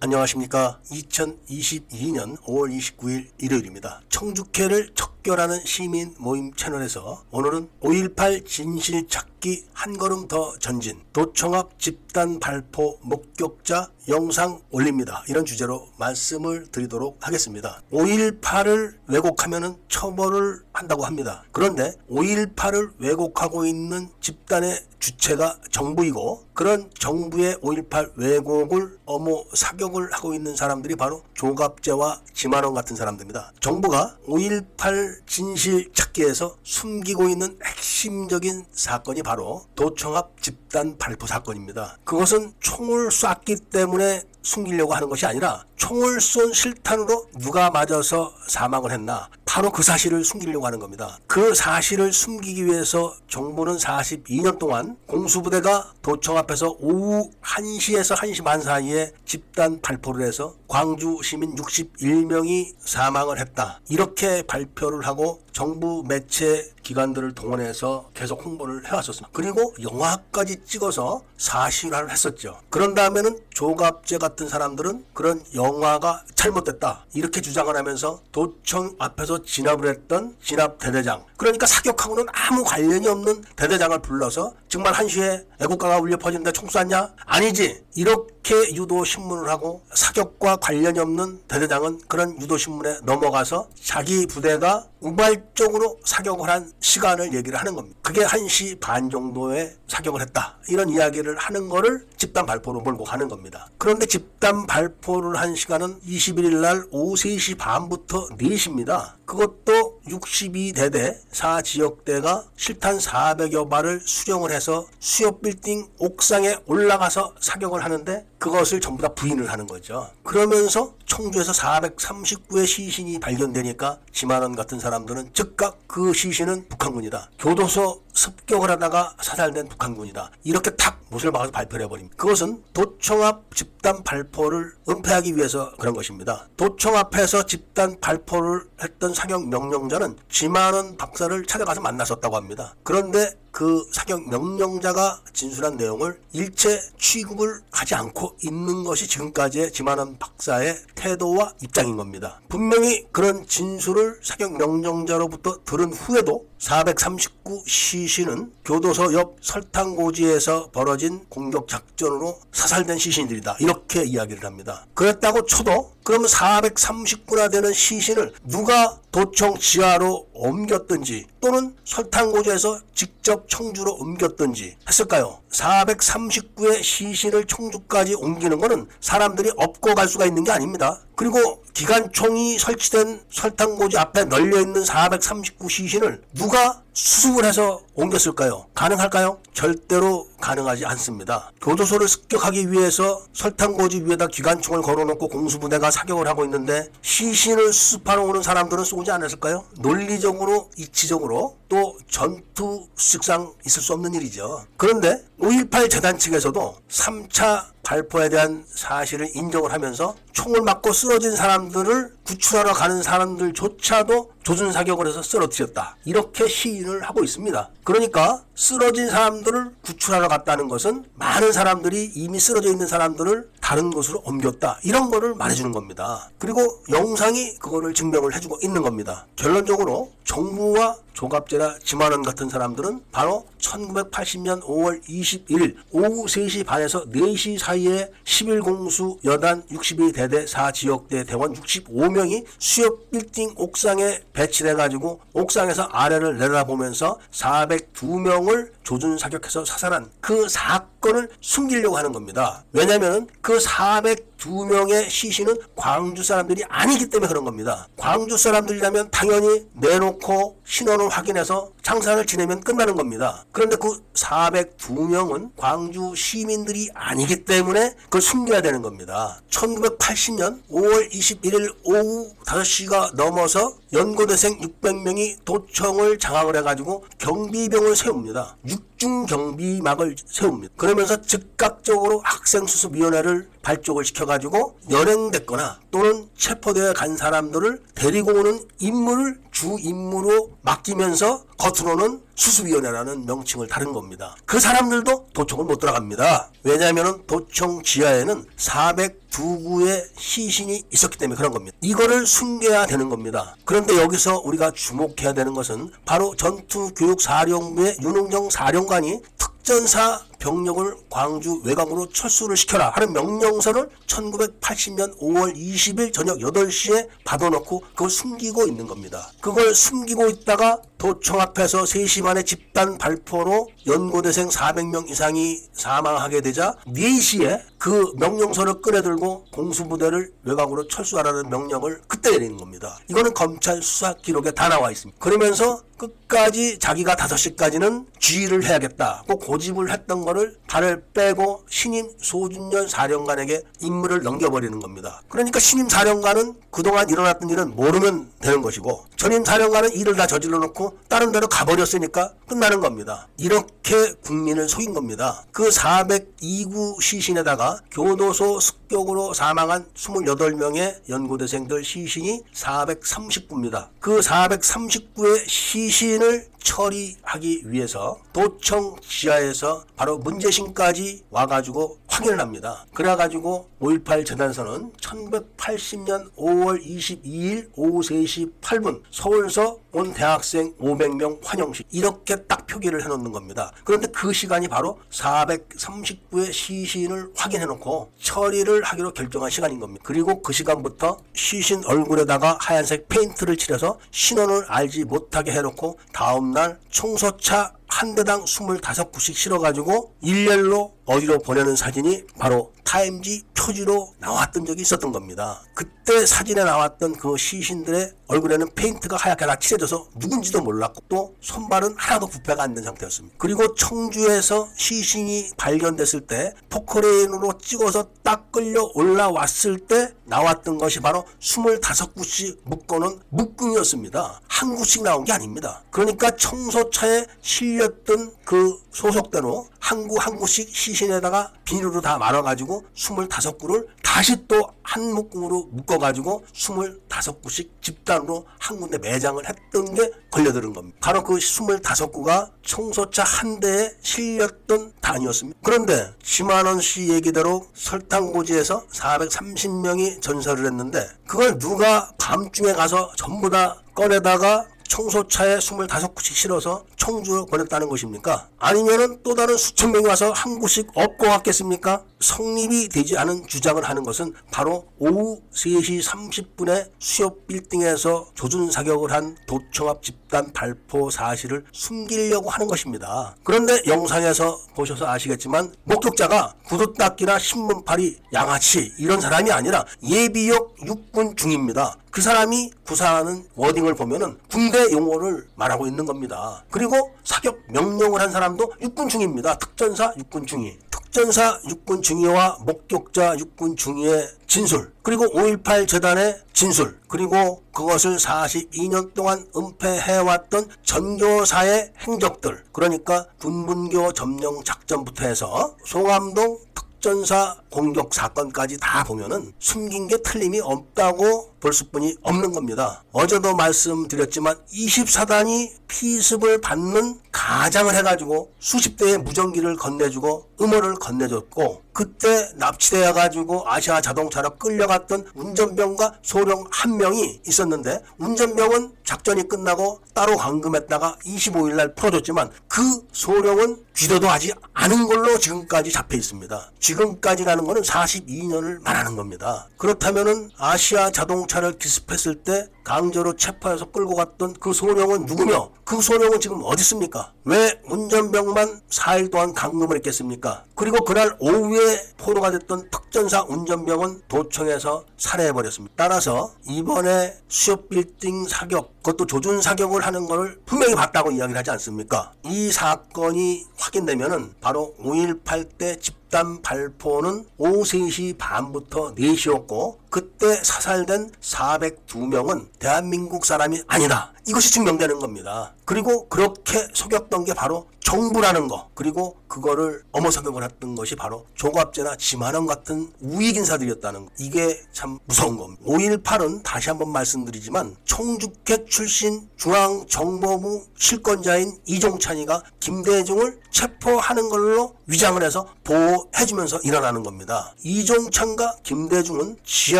안녕하십니까. 2022년 5월 29일 일요일입니다. 청주회를 척결하는 시민 모임 채널에서 오늘은 5.18 진실 찾기 한 걸음 더 전진 도청합 집단 발포 목격자 영상 올립니다. 이런 주제로 말씀을 드리도록 하겠습니다. 5.18을 왜곡하면 처벌을 한다고 합니다. 그런데 5.18을 왜곡하고 있는 집단의 주체가 정부이고 그런 정부의 5.18 왜곡을 어모 사격을 하고 있는 사람들이 바로 조갑재와 지만원 같은 사람들입니다. 정부가 5.18 진실 찾기에서 숨기고 있는 핵심적인 사건이 바로 도청합 집단 발포 사건입니다. 그것은 총을 쐈기 때문에 숨기려고 하는 것이 아니라 총을 쏜 실탄으로 누가 맞아서 사망을 했나 바로 그 사실을 숨기려고 하는 겁니다. 그 사실을 숨기기 위해서 정부는 42년 동안 공수부대가 도청 앞에서 오후 1시에서 1시 반 사이에 집단 발포를 해서 광주 시민 61명이 사망을 했다. 이렇게 발표를 하고 정부 매체 기관들을 동원해서 계속 홍보를 해왔었습니다. 그리고 영화까지 찍어서 사실화를 했었죠. 그런 다음에는 조갑재 같은 사람들은 그런 영화가 잘못됐다. 이렇게 주장을 하면서 도청 앞에서 진압을 했던 진압 대대장. 그러니까 사격하고는 아무 관련이 없는 대대장을 불러서 정말 한시에 애국가가 울려 퍼지는데 총 쐈냐? 아니지. 이렇게 유도 신문을 하고 사격과 관련이 없는 대대장은 그런 유도 신문에 넘어가서 자기 부대가 우발적으로 사격을 한 시간을 얘기를 하는 겁니다. 그게 1시 반 정도에 사격을 했다. 이런 이야기를 하는 거를 집단 발포로 몰고 가는 겁니다. 그런데 집단 발포를 한 시간은 21일 날 오후 3시 반부터 4시입니다. 그것도 62대대 4지역대가 실탄 400여 발을 수령을 해서 수협 빌딩 옥상에 올라가서 사격을 하는데 그것을 전부 다 부인을 하는 거죠. 그러면서 청주에서 439의 시신이 발견되니까 지만원 같은 사람들은 즉각 그 시신은 북한군이다. 교도소 습격을 하다가 사살된 북한군이다. 이렇게 탁 못을 박아서 발표를 해버립니다. 그것은 도청합 집단 발포를 은폐하기 위해서 그런 것입니다. 도청합에서 집단 발포를 했던 사격 명령자는 지만원 박사를 찾아가서 만났었다고 합니다. 그런데 그 사격 명령자가 진술한 내용을 일체 취급을 하지 않고 있는 것이 지금까지의 지만원 박사의 태도와 입장인 겁니다. 분명히 그런 진술을 사격 명령자로부터 들은 후에도 439 시신은 교도소 옆 설탕 고지에서 벌어진 공격 작전으로 사살된 시신들이다. 이렇게 이야기를 합니다. 그랬다고 쳐도 그러면 439나 되는 시신을 누가 도청 지하로 옮겼든지 또는 설탕고지에서 직접 청주로 옮겼든지 했을까요? 439의 시신을 청주까지 옮기는 것은 사람들이 업고 갈 수가 있는 게 아닙니다. 그리고 기관총이 설치된 설탕고지 앞에 널려있는 439 시신을 누가 수습을 해서 옮겼을까요? 가능할까요? 절대로 가능하지 않습니다. 교도소를 습격하기 위해서 설탕고지 위에다 기관총을 걸어놓고 공수부대가 사격을 하고 있는데 시신을 수습하러 오는 사람들은 쏘지 않았을까요? 논리적으로 이치적으로 또 전투 수직상 있을 수 없는 일이죠. 그런데 5.18 재단 측에서도 3차 발포에 대한 사실을 인정을 하면서 총을 맞고 쓰러진 사람들을 구출하러 가는 사람들조차도 조준 사격을 해서 쓰러뜨렸다. 이렇게 시인을 하고 있습니다. 그러니까 쓰러진 사람들을 구출하러 갔다는 것은 많은 사람들이 이미 쓰러져 있는 사람들을 다른 곳으로 옮겼다. 이런 거를 말해주는 겁니다. 그리고 영상이 그거를 증명을 해주고 있는 겁니다. 결론적으로 정부와 조갑재나 지만원 같은 사람들은 바로 1980년 5월 21일 오후 3시 반에서 4시 사이에 11공수 여단 62대대 4지역대 대원 65명이 수협 빌딩 옥상에 배치돼 가지고 옥상에서 아래를 내려다보면서 402명을 조준 사격해서 사살한 그 사건을 숨기려고 하는 겁니다. 왜냐하면 그 402명의 시신은 광주 사람들이 아니기 때문에 그런 겁니다. 광주 사람들이라면 당연히 내놓고 신원을 확인해서 장사를 지내면 끝나는 겁니다. 그런데 그 402명은 광주 시민들이 아니기 때문에 그걸 숨겨야 되는 겁니다. 1980년 5월 21일 오후 5시가 넘어서 연고대생 600명이 도청을 장악을 해가지고 경비병을 세웁니다. 육중 경비막을 세웁니다. 그러면서 즉각적으로 학생수습위원회를 발족을 시켜가지고 연행됐거나 또는 체포되어 간 사람들을 데리고 오는 임무를 주 임무로 맡기면서 겉으로는 수습위원회라는 명칭을 다른 겁니다. 그 사람들도 도청을 못 들어갑니다. 왜냐하면 도청 지하에는 402구의 시신이 있었기 때문에 그런 겁니다. 이거를 숨겨야 되는 겁니다. 그런데 여기서 우리가 주목해야 되는 것은 바로 전투교육사령부의 윤홍정 사령관이 특전사 병력을 광주 외곽으로 철수를 시켜라 하는 명령서를 1980년 5월 20일 저녁 8시에 받아놓고 그걸 숨기고 있는 겁니다. 그걸 숨기고 있다가 도청 앞에서 3시 반에 집단 발포로 연고대생 400명 이상이 사망하게 되자 4시에 그 명령서를 꺼내들고 공수부대를 외곽으로 철수하라는 명령을 그때 내리는 겁니다. 이거는 검찰 수사 기록에 다 나와 있습니다. 그러면서 끝까지 자기가 5시까지는 지휘를 해야겠다. 꼭 고집을 했던 거를 발을 빼고 신임 소준열 사령관에게 임무를 넘겨버리는 겁니다. 그러니까 신임 사령관은 그동안 일어났던 일은 모르면 되는 것이고 전임 사령관은 일을 다 저질러 놓고 다른 데로 가버렸으니까 끝나는 겁니다. 이렇게 국민을 속인 겁니다. 그 402구 시신에다가 교도소 습격으로 사망한 28명의 연구대생들 시신이 439입니다. 그 439의 시신을 처리하기 위해서 도청 지하에서 바로 문재신까지 와가지고 확인을 합니다. 그래가지고 5.18 재단서는 1980년 5월 22일 오후 3시 8분 서울서 온 대학생 500명 환영식 이렇게 딱 표기를 해놓는 겁니다. 그런데 그 시간이 바로 439의 시신을 확인해놓고 처리를 하기로 결정한 시간인 겁니다. 그리고 그 시간부터 시신 얼굴에다가 하얀색 페인트를 칠해서 신원을 알지 못하게 해놓고 다음날 청소차 한 대당 25구씩 실어가지고 일렬로 어디로 보내는 사진이 바로 타임지 표지로 나왔던 적이 있었던 겁니다. 그때 사진에 나왔던 그 시신들의 얼굴에는 페인트가 하얗게 다 칠해져서 누군지도 몰랐고 또 손발은 하나도 부패가 안 된 상태였습니다. 그리고 청주에서 시신이 발견됐을 때 포크레인으로 찍어서 딱 끌려 올라왔을 때 나왔던 것이 바로 25구씩 묶어놓은 묶음이었습니다. 한 구씩 나온 게 아닙니다. 그러니까 청소차에 실렸던 그 소속대로 한 구 한 구씩 시신에다가 비닐로 다 말아가지고 25구를 다시 또 한 묶음으로 묶어가지고 25구씩 집단으로 한 군데 매장을 했던 게 걸려드는 겁니다. 바로 그 25구가 청소차 한 대에 실렸던 단위였습니다. 그런데 지만원 씨 얘기대로 설탕고지에서 430명이 전설을 했는데 그걸 누가 밤중에 가서 전부 다 꺼내다가 청소차에 25구씩 실어서 청주로 보냈다는 것입니까? 아니면은 또 다른 수천 명이 와서 한 구씩 업고 갔겠습니까? 성립이 되지 않은 주장을 하는 것은 바로 오후 3시 30분에 수협 빌딩에서 조준 사격을 한 도청합 집단 발포 사실을 숨기려고 하는 것입니다. 그런데 영상에서 보셔서 아시겠지만 목격자가 구두 닦기나 신문팔이 양아치 이런 사람이 아니라 예비역 육군 중입니다. 그 사람이 구사하는 워딩을 보면은 군대 용어를 말하고 있는 겁니다. 그리고 사격 명령을 한 사람도 육군 중입니다. 특전사 육군 중위. 특전사 육군 중위와 목격자 육군 중위의 진술, 그리고 5.18 재단의 진술, 그리고 그것을 42년 동안 은폐해왔던 전교사의 행적들, 그러니까 군분교 점령 작전부터 해서 송암동 특전사 공격 사건까지 다 보면은 숨긴 게 틀림이 없다고 볼 수뿐이 없는 겁니다. 어제도 말씀드렸지만 24단이 피습을 받는 가장을 해가지고 수십 대의 무전기를 건네주고 음호를 건네줬고 그때 납치되어 가지고 아시아 자동차로 끌려갔던 운전병과 소령 한 명이 있었는데 운전병은 작전이 끝나고 따로 감금했다가 25일 날 풀어줬지만 그 소령은 귀도도 하지 않은 걸로 지금까지 잡혀 있습니다. 지금까지 라는 것은 42년을 말하는 겁니다. 그렇다면은 아시아 자동차를 기습했을 때 강제로 체포해서 끌고 갔던 그 소령은 누구며 그 소령은 지금 어디 있습니까? 왜 운전병만 4일 동안 감금을 했겠습니까? 그리고 그날 오후에 포로가 됐던 특전사 운전병은 도청에서 살해해버렸습니다. 따라서 이번에 수협 빌딩 사격 그것도 조준 사격을 하는 것을 분명히 봤다고 이야기를 하지 않습니까? 이 사건이 확인되면은 바로 5.18때 집 단 발포는 오후 3시 반부터 4시였고 그때 사살된 402명은 대한민국 사람이 아니다. 이것이 증명되는 겁니다. 그리고 그렇게 속였던 게 바로 정부라는 거 그리고 그거를 어머석용을 했던 것이 바로 조갑제나 지만원 같은 우익 인사들이었다는 거 이게 참 무서운 겁니다. 5.18은 다시 한번 말씀드리지만 총주객 출신 중앙정보부 실권자인 이종찬이가 김대중을 체포하는 걸로 위장을 해서 보호해주면서 일어나는 겁니다. 이종찬과 김대중은 지하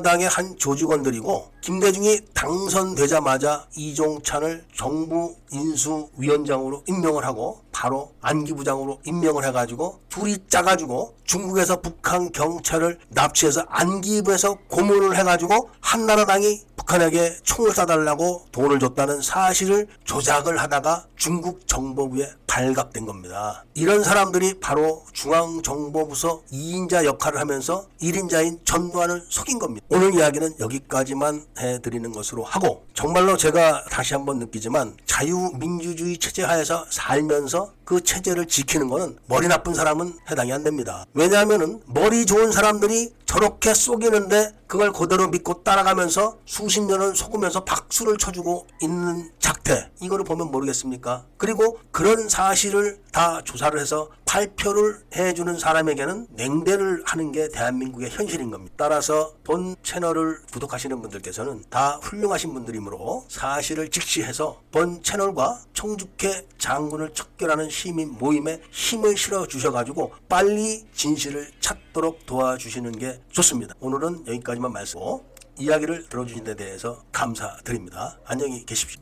당의 한 조직원들이고 김대중이 당선되자마자 이종찬을 정부 인수위원장으로 임명을 하고 바로 안기부장으로 임명을 해가지고 둘이 짜가지고 중국에서 북한 경찰을 납치해서 안기부에서 고문을 해가지고 한나라당이 북한에게 총을 쏴달라고 돈을 줬다는 사실을 조작을 하다가 중국 정보부에 발각된 겁니다. 이런 사람들이 바로 중앙정보부서 2인자 역할을 하면서 1인자인 전두환을 속인 겁니다. 오늘 이야기는 여기까지만 해 드리는 것으로 하고 정말로 제가 다시 한번 느끼지만 자유민주주의 체제 하에서 살면서 그 체제를 지키는 것은 머리 나쁜 사람은 해당이 안 됩니다. 왜냐하면은 머리 좋은 사람들이 저렇게 속이는데 그걸 그대로 믿고 따라가면서 수십 년을 속으면서 박수를 쳐주고 있는 작태 이거를 보면 모르겠습니까? 그리고 그런 사실을 다 조사를 해서 발표를 해주는 사람에게는 냉대를 하는 게 대한민국의 현실인 겁니다. 따라서 본 채널을 구독하시는 분들께서는 다 훌륭하신 분들이므로 사실을 직시해서 본 채널과 청주회 장군을 척결하는 시민 모임에 힘을 실어 주셔가지고 빨리 진실을 찾도록 도와주시는 게 좋습니다. 오늘은 여기까지만 말씀하고 이야기를 들어주신 데 대해서 감사드립니다. 안녕히 계십시오.